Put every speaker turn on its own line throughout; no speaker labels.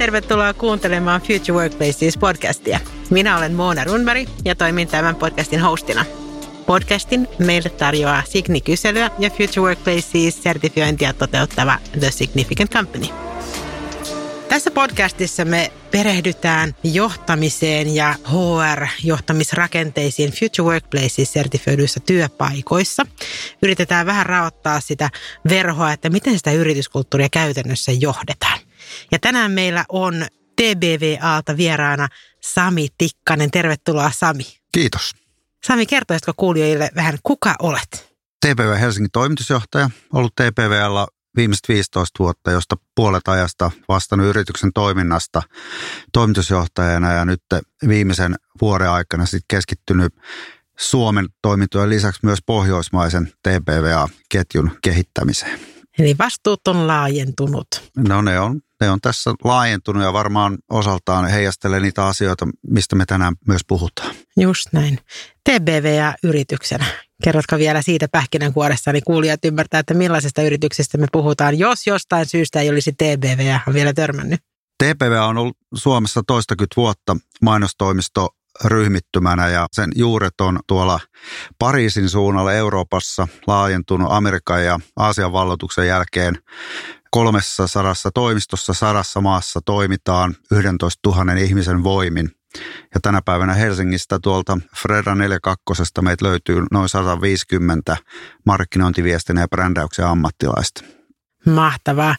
tervetuloa kuuntelemaan Future Workplaces podcastia. Minä olen Moona Runberg ja toimin tämän podcastin hostina. Podcastin meille tarjoaa Signi-kyselyä ja Future Workplaces sertifiointia toteuttava The Significant Company. Tässä podcastissa me perehdytään johtamiseen ja HR-johtamisrakenteisiin Future Workplaces sertifioiduissa työpaikoissa. Yritetään vähän raottaa sitä verhoa, että miten sitä yrityskulttuuria käytännössä johdetaan. Ja tänään meillä on TBVAlta vieraana Sami Tikkanen. Tervetuloa Sami.
Kiitos.
Sami, kertoisitko kuulijoille vähän, kuka olet?
TPV Helsingin toimitusjohtaja, ollut TPVllä viimeiset 15 vuotta, josta puolet ajasta vastannut yrityksen toiminnasta toimitusjohtajana ja nyt viimeisen vuoden aikana sitten keskittynyt Suomen toimintojen lisäksi myös pohjoismaisen TPVA-ketjun kehittämiseen.
Eli vastuut on laajentunut.
No ne on, ne on tässä laajentunut ja varmaan osaltaan heijastelee niitä asioita, mistä me tänään myös puhutaan.
Just näin. TBVA-yrityksenä. Kerrotko vielä siitä pähkinänkuoressa, niin kuulijat ymmärtää, että millaisesta yrityksestä me puhutaan, jos jostain syystä ei olisi TBVA vielä törmännyt.
TPV on ollut Suomessa toistakymmentä vuotta mainostoimisto ryhmittymänä ja sen juuret on tuolla Pariisin suunnalla Euroopassa laajentunut Amerikan ja Aasian valloituksen jälkeen 300 toimistossa sadassa maassa toimitaan 11 000 ihmisen voimin. Ja tänä päivänä Helsingistä tuolta Freda 42 meitä löytyy noin 150 markkinointiviestin ja brändäyksen ammattilaista.
Mahtavaa.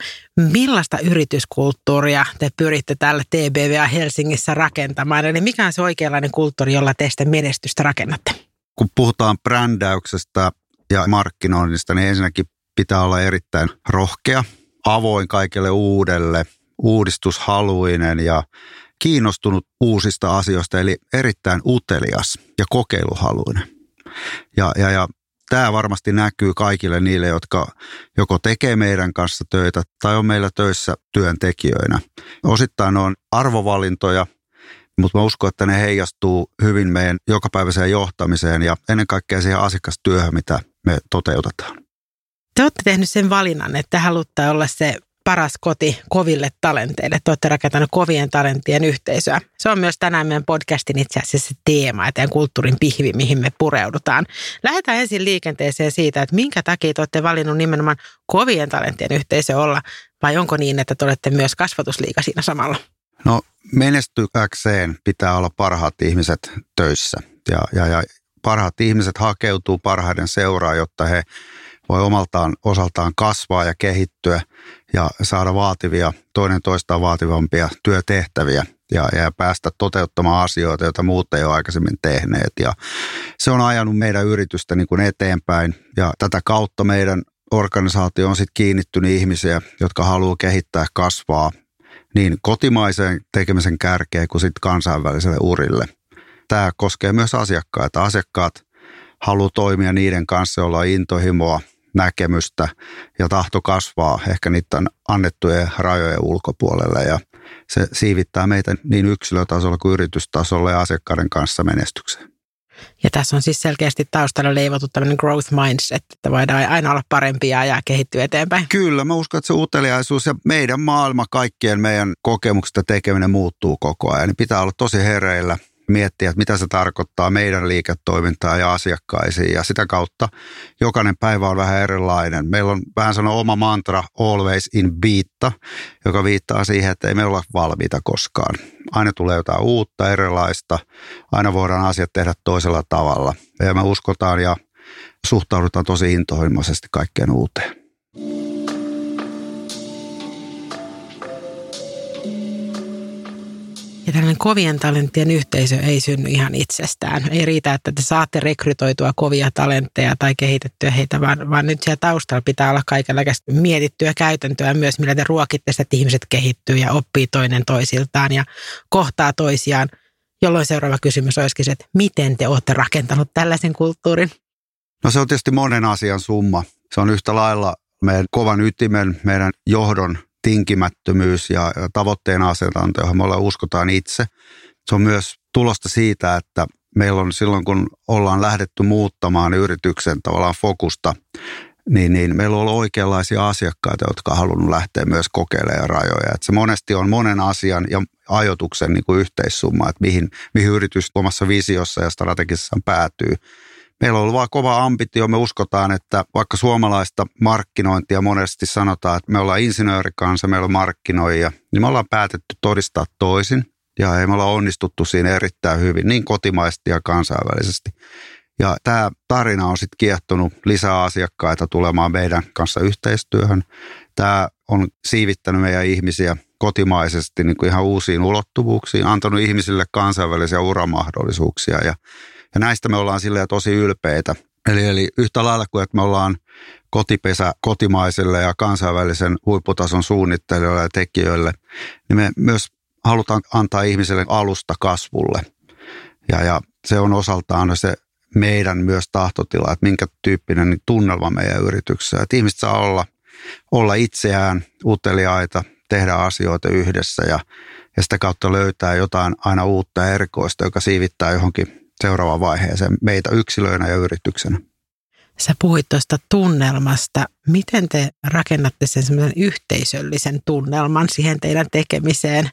Millaista yrityskulttuuria te pyritte tällä TBVA Helsingissä rakentamaan? Eli mikä on se oikeanlainen kulttuuri, jolla te sitä menestystä rakennatte?
Kun puhutaan brändäyksestä ja markkinoinnista, niin ensinnäkin pitää olla erittäin rohkea, avoin kaikelle uudelle, uudistushaluinen ja kiinnostunut uusista asioista, eli erittäin utelias ja kokeiluhaluinen. Ja, ja, ja tämä varmasti näkyy kaikille niille, jotka joko tekee meidän kanssa töitä tai on meillä töissä työntekijöinä. Osittain on arvovalintoja, mutta mä uskon, että ne heijastuu hyvin meidän jokapäiväiseen johtamiseen ja ennen kaikkea siihen asiakastyöhön, mitä me toteutetaan.
Te olette tehnyt sen valinnan, että haluatte olla se paras koti koville talenteille. Te olette rakentaneet kovien talenttien yhteisöä. Se on myös tänään meidän podcastin itse asiassa teema, ja kulttuurin pihvi, mihin me pureudutaan. Lähdetään ensin liikenteeseen siitä, että minkä takia te olette valinnut nimenomaan kovien talenttien yhteisö olla, vai onko niin, että te olette myös kasvatusliika siinä samalla?
No menestyäkseen pitää olla parhaat ihmiset töissä ja, ja, ja parhaat ihmiset hakeutuu parhaiden seuraa, jotta he voi omaltaan osaltaan kasvaa ja kehittyä ja saada vaativia, toinen toistaan vaativampia työtehtäviä ja, ja päästä toteuttamaan asioita, joita muut ei ole aikaisemmin tehneet. Ja se on ajanut meidän yritystä niin kuin eteenpäin ja tätä kautta meidän organisaatio on sitten kiinnittynyt ihmisiä, jotka haluaa kehittää kasvaa niin kotimaiseen tekemisen kärkeen kuin sitten kansainväliselle urille. Tämä koskee myös asiakkaita. Asiakkaat haluaa toimia niiden kanssa, joilla on intohimoa näkemystä ja tahto kasvaa ehkä niiden annettujen rajojen ulkopuolelle ja se siivittää meitä niin yksilötasolla kuin yritystasolla ja asiakkaiden kanssa menestykseen.
Ja tässä on siis selkeästi taustalla leivottu tämmöinen growth mindset, että voidaan aina olla parempia ja kehittyä eteenpäin.
Kyllä, mä uskon, että se uteliaisuus ja meidän maailma, kaikkien meidän kokemuksista tekeminen muuttuu koko ajan. Niin pitää olla tosi hereillä – miettiä, että mitä se tarkoittaa meidän liiketoimintaa ja asiakkaisiin. Ja sitä kautta jokainen päivä on vähän erilainen. Meillä on vähän sanoa oma mantra always in beat, joka viittaa siihen, että ei me olla valmiita koskaan. Aina tulee jotain uutta, erilaista. Aina voidaan asiat tehdä toisella tavalla. Ja me uskotaan ja suhtaudutaan tosi intohimoisesti kaikkeen uuteen.
Ja tällainen kovien talenttien yhteisö ei synny ihan itsestään. Ei riitä, että te saatte rekrytoitua kovia talentteja tai kehitettyä heitä, vaan, vaan nyt siellä taustalla pitää olla kaikenlaista mietittyä käytäntöä myös, millä te ruokitte sitä, että ihmiset kehittyy ja oppii toinen toisiltaan ja kohtaa toisiaan. Jolloin seuraava kysymys olisikin se, että miten te olette rakentanut tällaisen kulttuurin?
No se on tietysti monen asian summa. Se on yhtä lailla meidän kovan ytimen, meidän johdon tinkimättömyys ja tavoitteen asetanta, johon me ollaan uskotaan itse. Se on myös tulosta siitä, että meillä on silloin, kun ollaan lähdetty muuttamaan yrityksen tavallaan fokusta niin, niin meillä on ollut oikeanlaisia asiakkaita, jotka on halunnut lähteä myös kokeilemaan rajoja. Et se monesti on monen asian ja ajotuksen niin kuin yhteissumma, että mihin, mihin yritys omassa visiossa ja strategisessaan päätyy. Meillä on ollut vaan kova ambitio. Me uskotaan, että vaikka suomalaista markkinointia monesti sanotaan, että me ollaan insinöörikansa, meillä on markkinoijia, niin me ollaan päätetty todistaa toisin. Ja me ollaan onnistuttu siinä erittäin hyvin, niin kotimaisesti ja kansainvälisesti. Ja tämä tarina on sitten kiehtonut lisää asiakkaita tulemaan meidän kanssa yhteistyöhön. Tämä on siivittänyt meidän ihmisiä kotimaisesti niin kuin ihan uusiin ulottuvuuksiin, antanut ihmisille kansainvälisiä uramahdollisuuksia ja, ja näistä me ollaan silleen tosi ylpeitä. Eli, eli yhtä lailla kuin että me ollaan kotipesä kotimaisille ja kansainvälisen huipputason suunnittelijoille ja tekijöille, niin me myös halutaan antaa ihmiselle alusta kasvulle. Ja, ja se on osaltaan se meidän myös tahtotila, että minkä tyyppinen niin tunnelma meidän yrityksessä. Että ihmiset saa olla, olla itseään uteliaita, tehdä asioita yhdessä ja, ja sitä kautta löytää jotain aina uutta erikoista, joka siivittää johonkin seuraavaan vaiheeseen meitä yksilöinä ja yrityksenä.
Sä puhuit tuosta tunnelmasta. Miten te rakennatte sen semmoisen yhteisöllisen tunnelman siihen teidän tekemiseen?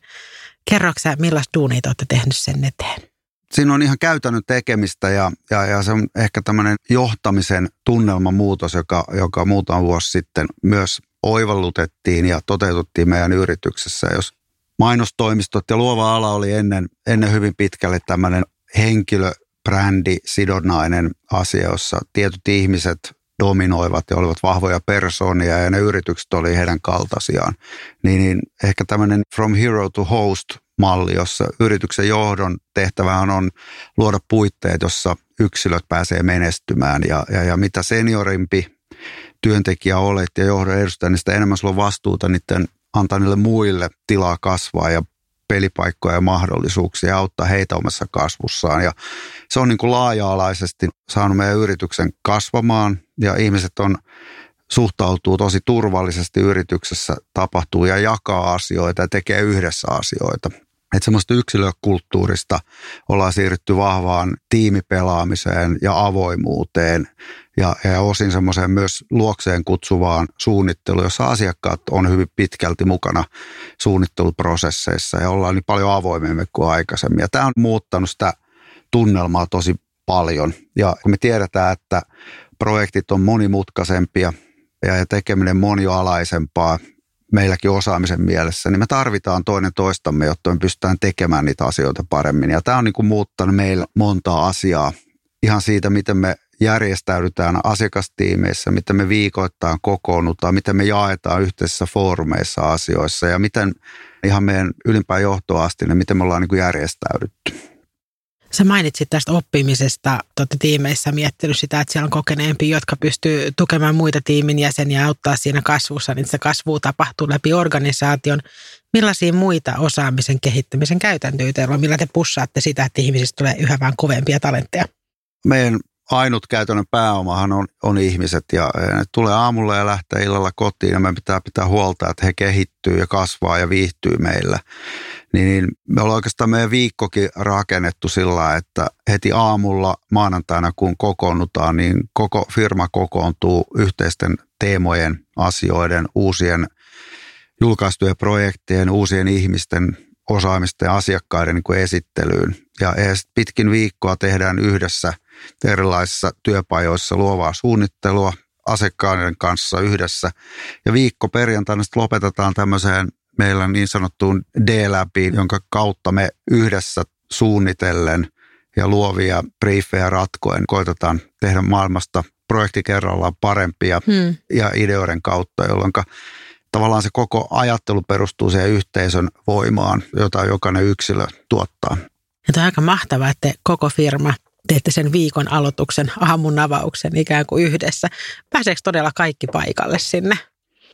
Kerroksä, millaista duunia olette tehnyt sen eteen?
siinä on ihan käytännön tekemistä ja, ja, ja se on ehkä tämmöinen johtamisen tunnelmamuutos, joka, joka muutama vuosi sitten myös oivallutettiin ja toteutettiin meidän yrityksessä. Jos mainostoimistot ja luova ala oli ennen, ennen hyvin pitkälle tämmöinen henkilö, brändi, sidonnainen asia, jossa tietyt ihmiset dominoivat ja olivat vahvoja persoonia ja ne yritykset oli heidän kaltaisiaan. Niin, niin ehkä tämmöinen from hero to host malli, jossa yrityksen johdon tehtävään on luoda puitteet, jossa yksilöt pääsee menestymään. Ja, ja, ja mitä seniorimpi työntekijä olet ja johdon edustaja, niin sitä enemmän sulla on vastuuta niiden antaa niille muille tilaa kasvaa ja pelipaikkoja ja mahdollisuuksia ja auttaa heitä omassa kasvussaan. Ja se on niin kuin laaja-alaisesti saanut meidän yrityksen kasvamaan ja ihmiset on suhtautuu tosi turvallisesti yrityksessä tapahtuu ja jakaa asioita ja tekee yhdessä asioita. Että semmoista yksilökulttuurista ollaan siirrytty vahvaan tiimipelaamiseen ja avoimuuteen ja, ja osin semmoiseen myös luokseen kutsuvaan suunnitteluun, jossa asiakkaat on hyvin pitkälti mukana suunnitteluprosesseissa ja ollaan niin paljon avoimemmin kuin aikaisemmin. Ja tämä on muuttanut sitä tunnelmaa tosi paljon. Ja me tiedetään, että projektit on monimutkaisempia ja tekeminen monialaisempaa, meilläkin osaamisen mielessä, niin me tarvitaan toinen toistamme, jotta me pystytään tekemään niitä asioita paremmin. Ja tämä on niin kuin muuttanut meillä monta asiaa ihan siitä, miten me järjestäydytään asiakastiimeissä, miten me viikoittain kokoonnutaan, miten me jaetaan yhteisissä foorumeissa asioissa ja miten ihan meidän ylimpään johtoon asti, niin miten me ollaan niin kuin järjestäydytty.
Sä mainitsit tästä oppimisesta, olette tiimeissä miettinyt sitä, että siellä on kokeneempi, jotka pystyy tukemaan muita tiimin jäseniä ja auttaa siinä kasvussa, niin se kasvu tapahtuu läpi organisaation. Millaisia muita osaamisen kehittämisen käytäntöjä on, millä te pussaatte sitä, että ihmisistä tulee yhä vähän kovempia talentteja?
Meidän ainut käytännön pääomahan on, on ihmiset ja ne tulee aamulla ja lähtee illalla kotiin ja me pitää pitää huolta, että he kehittyy ja kasvaa ja viihtyy meillä. Niin, niin me ollaan oikeastaan meidän viikkokin rakennettu sillä, että heti aamulla maanantaina kun kokoonnutaan, niin koko firma kokoontuu yhteisten teemojen, asioiden, uusien julkaistujen projektien, uusien ihmisten osaamisten ja asiakkaiden niin kuin esittelyyn. Ja pitkin viikkoa tehdään yhdessä erilaisissa työpajoissa luovaa suunnittelua asiakkaiden kanssa yhdessä. Ja viikko perjantaina sitten lopetetaan tämmöiseen meillä niin sanottuun D-läpiin, jonka kautta me yhdessä suunnitellen ja luovia briefejä ratkoen koitetaan tehdä maailmasta projekti kerrallaan parempia hmm. ja ideoiden kautta, jolloin tavallaan se koko ajattelu perustuu siihen yhteisön voimaan, jota jokainen yksilö tuottaa.
Ja tämä on aika mahtavaa, että koko firma teette sen viikon aloituksen, aamun avauksen ikään kuin yhdessä. Pääseekö todella kaikki paikalle sinne?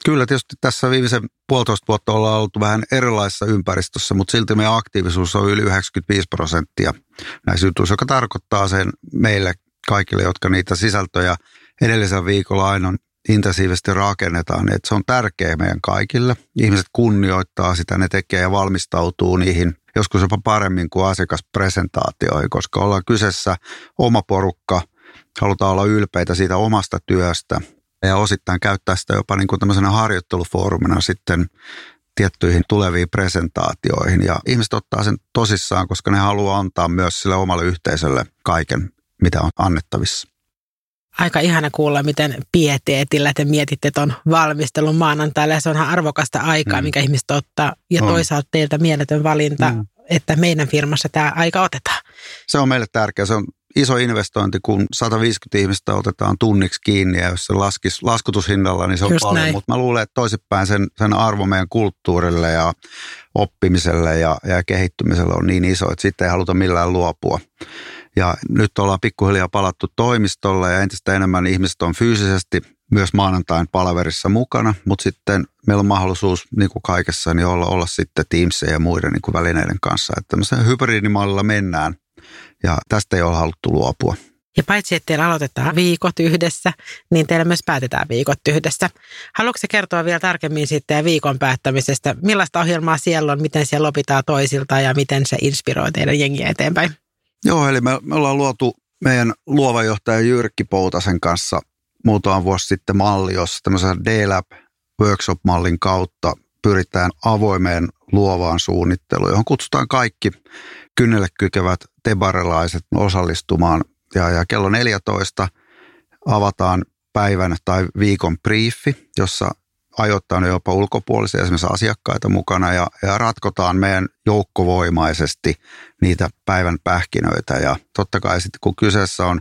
Kyllä, tietysti tässä viimeisen puolitoista vuotta ollaan oltu vähän erilaisessa ympäristössä, mutta silti meidän aktiivisuus on yli 95 prosenttia näissä jutuissa, joka tarkoittaa sen meille kaikille, jotka niitä sisältöjä edellisen viikolla aina intensiivisesti rakennetaan, että se on tärkeä meidän kaikille. Ihmiset kunnioittaa sitä, ne tekee ja valmistautuu niihin joskus jopa paremmin kuin asiakaspresentaatioihin, koska ollaan kyseessä oma porukka, halutaan olla ylpeitä siitä omasta työstä ja osittain käyttää sitä jopa niin kuin tämmöisenä harjoittelufoorumina sitten tiettyihin tuleviin presentaatioihin. Ja ihmiset ottaa sen tosissaan, koska ne haluaa antaa myös sille omalle yhteisölle kaiken, mitä on annettavissa.
Aika ihana kuulla, miten pieteetillä te mietitte tuon valmistelun maanantaille. Se onhan arvokasta aikaa, mm. mikä ihmiset ottaa. Ja on. toisaalta teiltä mieletön valinta, mm. että meidän firmassa tämä aika otetaan.
Se on meille tärkeää. Se on iso investointi, kun 150 ihmistä otetaan tunniksi kiinni ja jos se laskisi laskutushinnalla, niin se on Just paljon. Mutta mä luulen, että toisinpäin sen, sen arvo meidän kulttuurille ja oppimiselle ja, ja kehittymiselle on niin iso, että sitten ei haluta millään luopua. Ja nyt ollaan pikkuhiljaa palattu toimistolle ja entistä enemmän ihmiset on fyysisesti myös maanantain palaverissa mukana, mutta sitten meillä on mahdollisuus niin kuin kaikessa niin olla, olla sitten Teamsia ja muiden niin kuin välineiden kanssa. Että tämmöisen hybridimallilla mennään ja tästä ei ole haluttu luopua.
Ja paitsi, että teillä aloitetaan viikot yhdessä, niin teillä myös päätetään viikot yhdessä. Haluatko kertoa vielä tarkemmin sitten viikon päättämisestä? Millaista ohjelmaa siellä on, miten siellä opitaan toisilta ja miten se inspiroi teidän jengiä eteenpäin?
Joo, eli me, me ollaan luotu meidän luova johtaja Jyrkki Poutasen kanssa muutama vuosi sitten malli, jossa tämmöisen D-Lab workshop-mallin kautta pyritään avoimeen luovaan suunnitteluun, johon kutsutaan kaikki kynnelle kykevät tebarelaiset osallistumaan. Ja, ja kello 14 avataan päivän tai viikon briefi, jossa ajoittain jopa ulkopuolisia esimerkiksi asiakkaita mukana ja, ja ratkotaan meidän joukkovoimaisesti niitä päivän pähkinöitä. Ja totta kai sitten kun kyseessä on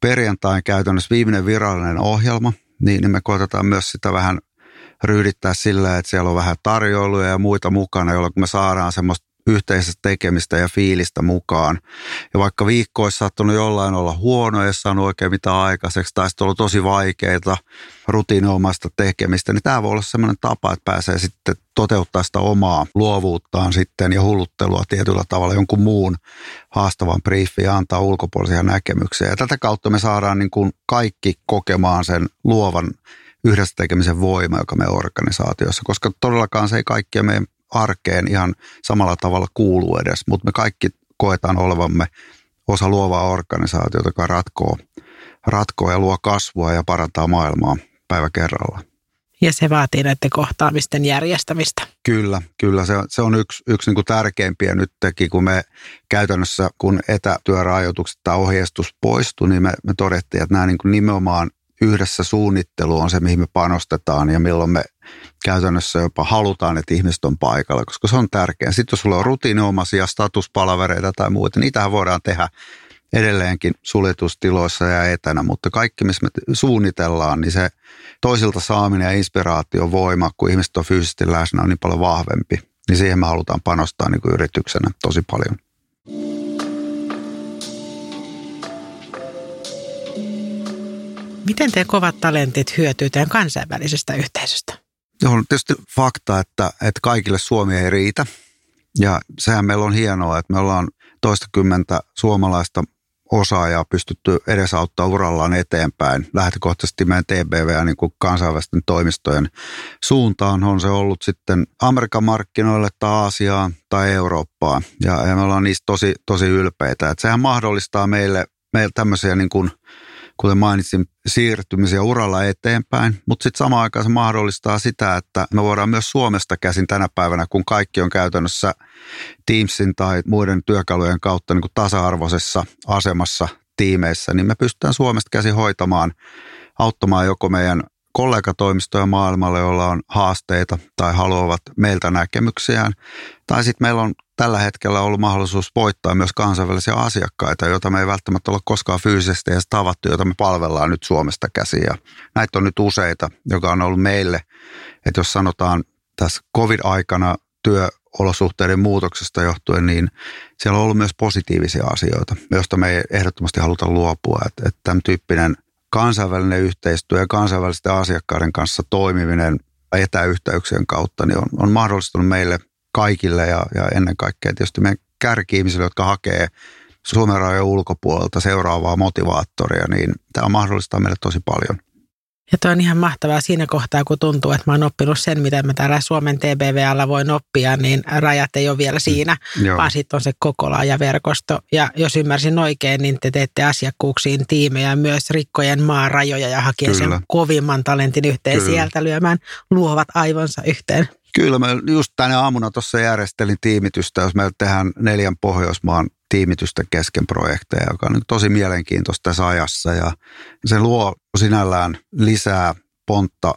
perjantain käytännössä viimeinen virallinen ohjelma, niin, niin me koitetaan myös sitä vähän ryhdittää sillä, että siellä on vähän tarjoiluja ja muita mukana, jolloin me saadaan semmoista yhteisestä tekemistä ja fiilistä mukaan. Ja vaikka viikko olisi saattanut jollain olla huono, ei saanut oikein mitään aikaiseksi, tai sitten ollut tosi vaikeita rutiinomaista tekemistä, niin tämä voi olla sellainen tapa, että pääsee sitten toteuttaa sitä omaa luovuuttaan sitten ja hulluttelua tietyllä tavalla jonkun muun haastavan briefin ja antaa ulkopuolisia näkemyksiä. Ja tätä kautta me saadaan niin kuin kaikki kokemaan sen luovan yhdessä tekemisen voima, joka me organisaatiossa, koska todellakaan se ei kaikkia meidän arkeen ihan samalla tavalla kuuluu edes, mutta me kaikki koetaan olevamme osa luovaa organisaatiota, joka ratkoo, ratkoo ja luo kasvua ja parantaa maailmaa päivä kerralla.
Ja se vaatii näiden kohtaamisten järjestämistä.
Kyllä, kyllä. Se, se on yksi, yksi niin kuin tärkeimpiä nyt teki, kun me käytännössä, kun etätyörajoitukset tai ohjeistus poistui, niin me, me todettiin, että nämä niin kuin nimenomaan yhdessä suunnittelu on se, mihin me panostetaan ja milloin me käytännössä jopa halutaan, että ihmiset on paikalla, koska se on tärkeää. Sitten jos sulla on rutiiniomaisia statuspalavereita tai muuta, niitähän voidaan tehdä edelleenkin suljetustiloissa ja etänä, mutta kaikki, missä me suunnitellaan, niin se toisilta saaminen ja inspiraation voima, kun ihmiset on fyysisesti läsnä, on niin paljon vahvempi. Niin siihen me halutaan panostaa niin kuin yrityksenä tosi paljon.
Miten te kovat talentit hyötyy teidän kansainvälisestä yhteisöstä?
On tietysti fakta, että, että kaikille Suomi ei riitä. Ja sehän meillä on hienoa, että me ollaan toistakymmentä suomalaista osaajaa pystytty edesauttaa urallaan eteenpäin. Lähtökohtaisesti meidän TBV niin kansainvälisten toimistojen suuntaan on se ollut sitten Amerikan markkinoille tai Aasiaan tai Eurooppaan. Ja, ja me ollaan niistä tosi, tosi ylpeitä. Että sehän mahdollistaa meille, meille tämmöisiä niin kuin – kuten mainitsin, siirtymisiä uralla eteenpäin, mutta sitten samaan aikaan se mahdollistaa sitä, että me voidaan myös Suomesta käsin tänä päivänä, kun kaikki on käytännössä Teamsin tai muiden työkalujen kautta niin kuin tasa-arvoisessa asemassa tiimeissä, niin me pystytään Suomesta käsin hoitamaan, auttamaan joko meidän kollegatoimistoja maailmalle, joilla on haasteita tai haluavat meiltä näkemyksiään. Tai sitten meillä on tällä hetkellä ollut mahdollisuus voittaa myös kansainvälisiä asiakkaita, joita me ei välttämättä ole koskaan fyysisesti edes tavattu, joita me palvellaan nyt Suomesta käsiä. Ja näitä on nyt useita, joka on ollut meille, että jos sanotaan tässä COVID-aikana työolosuhteiden muutoksesta johtuen, niin siellä on ollut myös positiivisia asioita, joista me ei ehdottomasti haluta luopua. Että, että tämän tyyppinen kansainvälinen yhteistyö ja kansainvälisten asiakkaiden kanssa toimiminen etäyhteyksien kautta niin on, on mahdollistunut meille kaikille ja, ja ennen kaikkea tietysti meidän kärki-ihmisille, jotka hakee Suomen rajojen ulkopuolelta seuraavaa motivaattoria, niin tämä mahdollistaa meille tosi paljon.
Ja toi on ihan mahtavaa siinä kohtaa, kun tuntuu, että mä oon oppinut sen, mitä mä täällä Suomen TBVllä voin oppia, niin rajat ei ole vielä siinä, mm, vaan sitten on se koko laaja verkosto. Ja jos ymmärsin oikein, niin te teette asiakkuuksiin tiimejä myös rikkojen maan rajoja ja hakee Kyllä. sen kovimman talentin yhteen Kyllä. sieltä lyömään luovat aivonsa yhteen.
Kyllä, mä just tänä aamuna tuossa järjestelin tiimitystä, jos meillä tehdään neljän Pohjoismaan tiimitystä kesken projekteja, joka on tosi mielenkiintoista tässä ajassa ja se luo sinällään lisää pontta,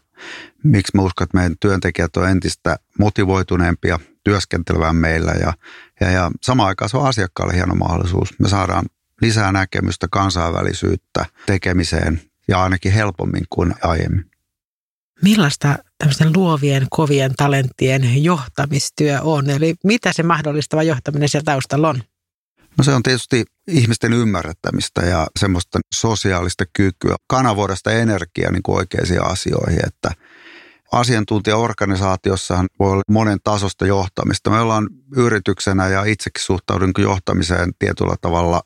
miksi mä uskon, että meidän työntekijät on entistä motivoituneempia työskentelevän meillä ja, ja, ja samaan aikaan se on asiakkaalle hieno mahdollisuus. Me saadaan lisää näkemystä, kansainvälisyyttä tekemiseen ja ainakin helpommin kuin aiemmin.
Millaista tämmöisten luovien, kovien talenttien johtamistyö on? Eli mitä se mahdollistava johtaminen siellä taustalla on?
No se on tietysti ihmisten ymmärrettämistä ja semmoista sosiaalista kykyä kanavoida sitä energiaa niin oikeisiin asioihin, että asiantuntijaorganisaatiossahan voi olla monen tasosta johtamista. Me ollaan yrityksenä ja itsekin suhtaudun johtamiseen tietyllä tavalla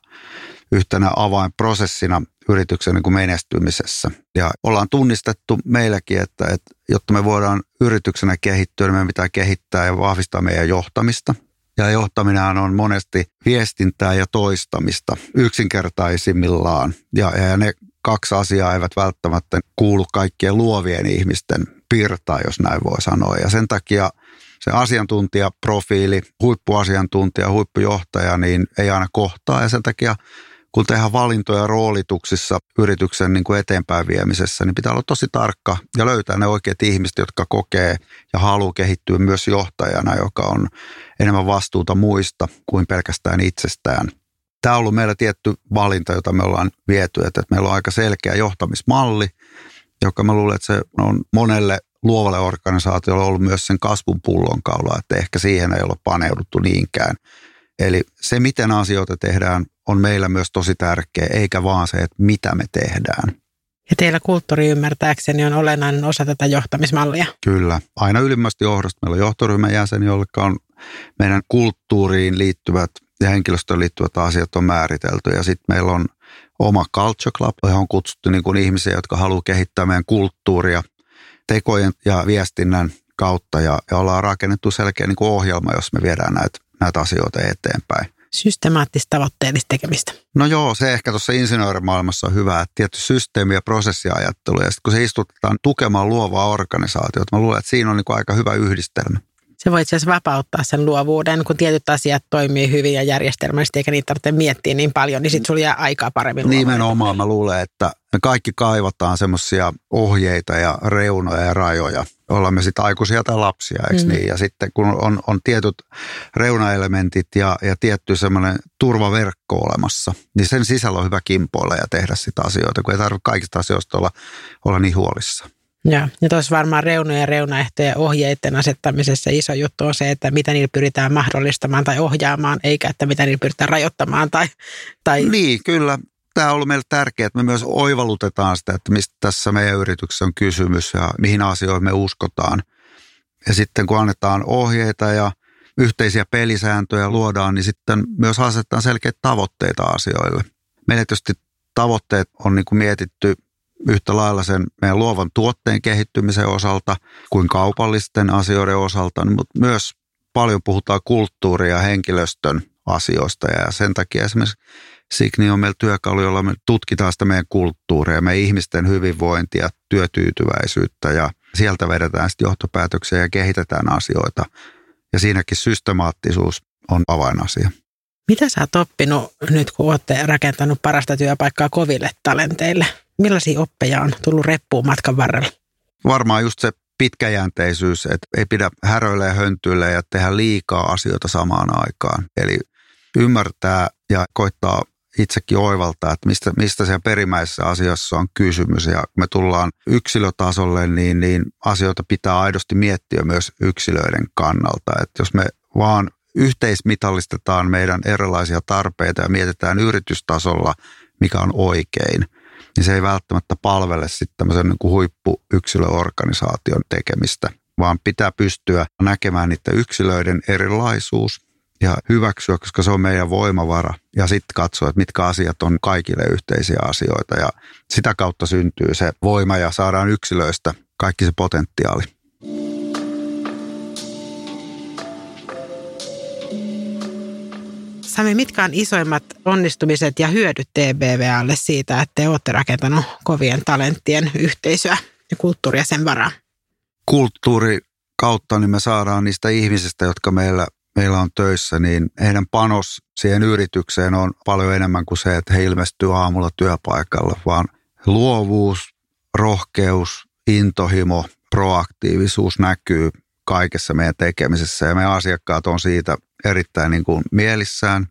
yhtenä avainprosessina yrityksen niin kuin menestymisessä. Ja ollaan tunnistettu meilläkin, että, että jotta me voidaan yrityksenä kehittyä, niin meidän pitää kehittää ja vahvistaa meidän johtamista – ja johtaminen on monesti viestintää ja toistamista yksinkertaisimmillaan. Ja, ja ne kaksi asiaa eivät välttämättä kuulu kaikkien luovien ihmisten pirtaan, jos näin voi sanoa. Ja sen takia se asiantuntijaprofiili, huippuasiantuntija, huippujohtaja, niin ei aina kohtaa. Ja sen takia kun tehdään valintoja roolituksissa yrityksen niin kuin eteenpäin viemisessä, niin pitää olla tosi tarkka ja löytää ne oikeat ihmiset, jotka kokee ja haluaa kehittyä myös johtajana, joka on enemmän vastuuta muista kuin pelkästään itsestään. Tämä on ollut meillä tietty valinta, jota me ollaan viety, että meillä on aika selkeä johtamismalli, joka mä luulen, että se on monelle luovalle organisaatiolle ollut myös sen kasvun pullonkaula, että ehkä siihen ei ole paneuduttu niinkään. Eli se, miten asioita tehdään, on meillä myös tosi tärkeä, eikä vaan se, että mitä me tehdään.
Ja teillä kulttuuri ymmärtääkseni on olennainen osa tätä johtamismallia.
Kyllä. Aina ylimmästä johdosta meillä on johtoryhmän jäseni, jolle on meidän kulttuuriin liittyvät ja henkilöstöön liittyvät asiat on määritelty. Ja sitten meillä on oma Culture Club, johon on kutsuttu niin kuin ihmisiä, jotka haluaa kehittää meidän kulttuuria tekojen ja viestinnän kautta. Ja, ja ollaan rakennettu selkeä niin kuin ohjelma, jos me viedään näitä, näitä asioita eteenpäin
systemaattista tavoitteellista tekemistä?
No joo, se ehkä tuossa insinöörimaailmassa on hyvä, että tietty systeemi- ja prosessiajattelu, ja sitten kun se istutetaan tukemaan luovaa organisaatiota, mä luulen, että siinä on niin aika hyvä yhdistelmä.
Se voi itse asiassa vapauttaa sen luovuuden, kun tietyt asiat toimii hyvin ja järjestelmällisesti, eikä niitä tarvitse miettiä niin paljon, niin sitten sulla jää aikaa paremmin
Nimenomaan mä luulen, että me kaikki kaivataan semmoisia ohjeita ja reunoja ja rajoja. Ollaan me sitten aikuisia tai lapsia, eikö mm. niin? Ja sitten kun on, on tietyt reunaelementit ja, ja tietty semmoinen turvaverkko olemassa, niin sen sisällä on hyvä kimpoilla ja tehdä sitä asioita, kun ei tarvitse kaikista asioista olla, olla niin huolissa.
Ja, ja tuossa varmaan reunojen ja reunaehtojen ohjeiden asettamisessa iso juttu on se, että mitä niillä pyritään mahdollistamaan tai ohjaamaan, eikä että mitä niillä pyritään rajoittamaan. Tai, tai...
Niin, kyllä tämä on ollut meille tärkeää, että me myös oivallutetaan sitä, että mistä tässä meidän yrityksessä on kysymys ja mihin asioihin me uskotaan. Ja sitten kun annetaan ohjeita ja yhteisiä pelisääntöjä luodaan, niin sitten myös asetetaan selkeitä tavoitteita asioille. Meillä tietysti tavoitteet on niin kuin mietitty yhtä lailla sen meidän luovan tuotteen kehittymisen osalta kuin kaupallisten asioiden osalta, mutta myös paljon puhutaan kulttuuria ja henkilöstön asioista ja sen takia esimerkiksi Signi on meillä työkalu, jolla me tutkitaan sitä meidän kulttuuria, meidän ihmisten hyvinvointia, työtyytyväisyyttä ja sieltä vedetään sitten johtopäätöksiä ja kehitetään asioita. Ja siinäkin systemaattisuus on avainasia.
Mitä sä oot oppinut nyt, kun olette rakentanut parasta työpaikkaa koville talenteille? Millaisia oppeja on tullut reppuun matkan varrella?
Varmaan just se pitkäjänteisyys, että ei pidä häröillä ja höntyillä ja tehdä liikaa asioita samaan aikaan. Eli ymmärtää ja koittaa itsekin oivaltaa, että mistä, mistä siellä perimmäisessä asiassa on kysymys. Ja kun me tullaan yksilötasolle, niin, niin asioita pitää aidosti miettiä myös yksilöiden kannalta. Että jos me vaan yhteismitallistetaan meidän erilaisia tarpeita ja mietitään yritystasolla, mikä on oikein, niin se ei välttämättä palvele sitten tämmöisen niin huippuyksilöorganisaation tekemistä, vaan pitää pystyä näkemään niiden yksilöiden erilaisuus ja hyväksyä, koska se on meidän voimavara. Ja sitten katsoa, että mitkä asiat on kaikille yhteisiä asioita. Ja sitä kautta syntyy se voima ja saadaan yksilöistä kaikki se potentiaali.
Sami, mitkä on isoimmat onnistumiset ja hyödyt TBVAlle siitä, että te olette rakentanut kovien talenttien yhteisöä ja kulttuuria sen varaan?
Kulttuuri kautta niin me saadaan niistä ihmisistä, jotka meillä, meillä on töissä, niin heidän panos siihen yritykseen on paljon enemmän kuin se, että he ilmestyy aamulla työpaikalla, vaan luovuus, rohkeus, intohimo, proaktiivisuus näkyy kaikessa meidän tekemisessä ja meidän asiakkaat on siitä erittäin niin kuin mielissään.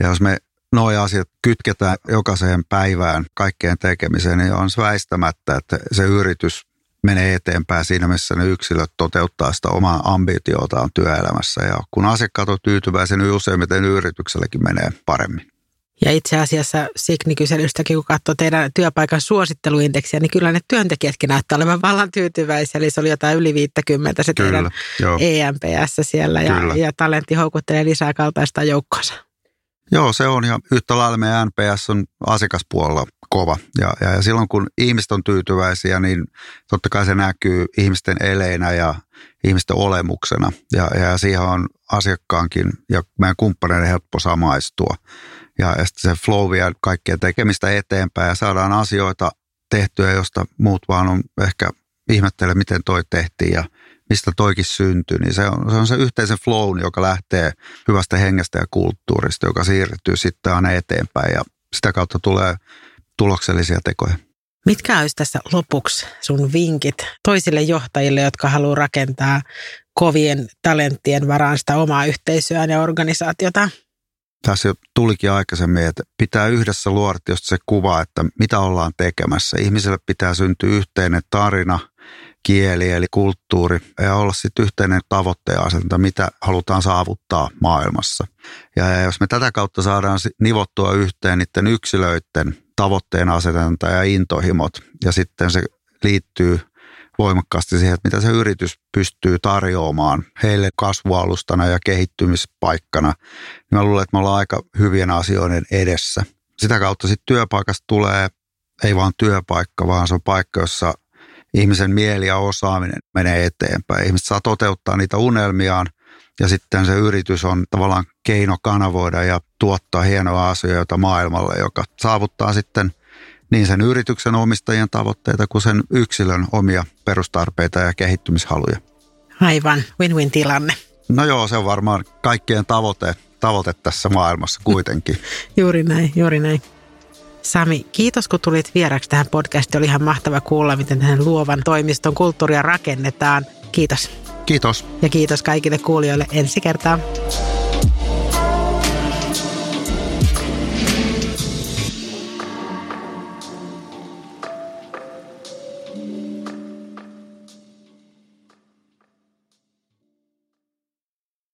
Ja jos me nuo asiat kytketään jokaiseen päivään kaikkeen tekemiseen, niin on väistämättä, että se yritys menee eteenpäin siinä, missä ne yksilöt toteuttaa sitä omaa ambitiotaan työelämässä. Ja kun asiakkaat on tyytyväisiä, niin useimmiten yrityksellekin menee paremmin.
Ja itse asiassa Signi-kyselystäkin, kun katsoo teidän työpaikan suositteluindeksiä, niin kyllä ne työntekijätkin näyttää olevan vallan tyytyväisiä. Eli se oli jotain yli 50 se kyllä, teidän joo. EMPS siellä ja, ja talentti houkuttelee lisää kaltaista joukkoonsa.
Joo, se on ja yhtä lailla meidän NPS on asiakaspuolella kova. Ja, ja, ja silloin kun ihmiset on tyytyväisiä, niin totta kai se näkyy ihmisten eleinä ja ihmisten olemuksena. Ja, ja siihen on asiakkaankin ja meidän kumppaneiden helppo samaistua. Ja, ja sitten se flow vie kaikkea tekemistä eteenpäin ja saadaan asioita tehtyä, josta muut vaan on ehkä ihmettele, miten toi tehtiin ja mistä toikin syntyi, niin se on, se on se yhteisen flow, joka lähtee hyvästä hengestä ja kulttuurista, joka siirtyy sitten aina eteenpäin ja sitä kautta tulee tuloksellisia tekoja.
Mitkä olisi tässä lopuksi sun vinkit toisille johtajille, jotka haluaa rakentaa kovien talenttien varaan sitä omaa yhteisöään ja organisaatiota?
Tässä jo tulikin aikaisemmin, että pitää yhdessä luoda se kuva, että mitä ollaan tekemässä. Ihmiselle pitää syntyä yhteinen tarina, kieli eli kulttuuri ja olla sitten yhteinen tavoitteen asenta, mitä halutaan saavuttaa maailmassa. Ja jos me tätä kautta saadaan nivottua yhteen niiden yksilöiden tavoitteen asetanta ja intohimot ja sitten se liittyy voimakkaasti siihen, että mitä se yritys pystyy tarjoamaan heille kasvualustana ja kehittymispaikkana. Niin mä luulen, että me ollaan aika hyvien asioiden edessä. Sitä kautta sitten työpaikasta tulee ei vaan työpaikka, vaan se on paikka, jossa ihmisen mieli ja osaaminen menee eteenpäin. Ihmiset saa toteuttaa niitä unelmiaan ja sitten se yritys on tavallaan keino kanavoida ja tuottaa hienoa asioita maailmalle, joka saavuttaa sitten niin sen yrityksen omistajien tavoitteita kuin sen yksilön omia perustarpeita ja kehittymishaluja.
Aivan, win-win tilanne.
No joo, se on varmaan kaikkien tavoite, tavoite tässä maailmassa kuitenkin.
juuri näin, juuri näin. Sami, kiitos kun tulit vieraksi tähän podcastiin. Oli ihan mahtava kuulla, miten tähän luovan toimiston kulttuuria rakennetaan. Kiitos.
Kiitos.
Ja kiitos kaikille kuulijoille ensi kertaa.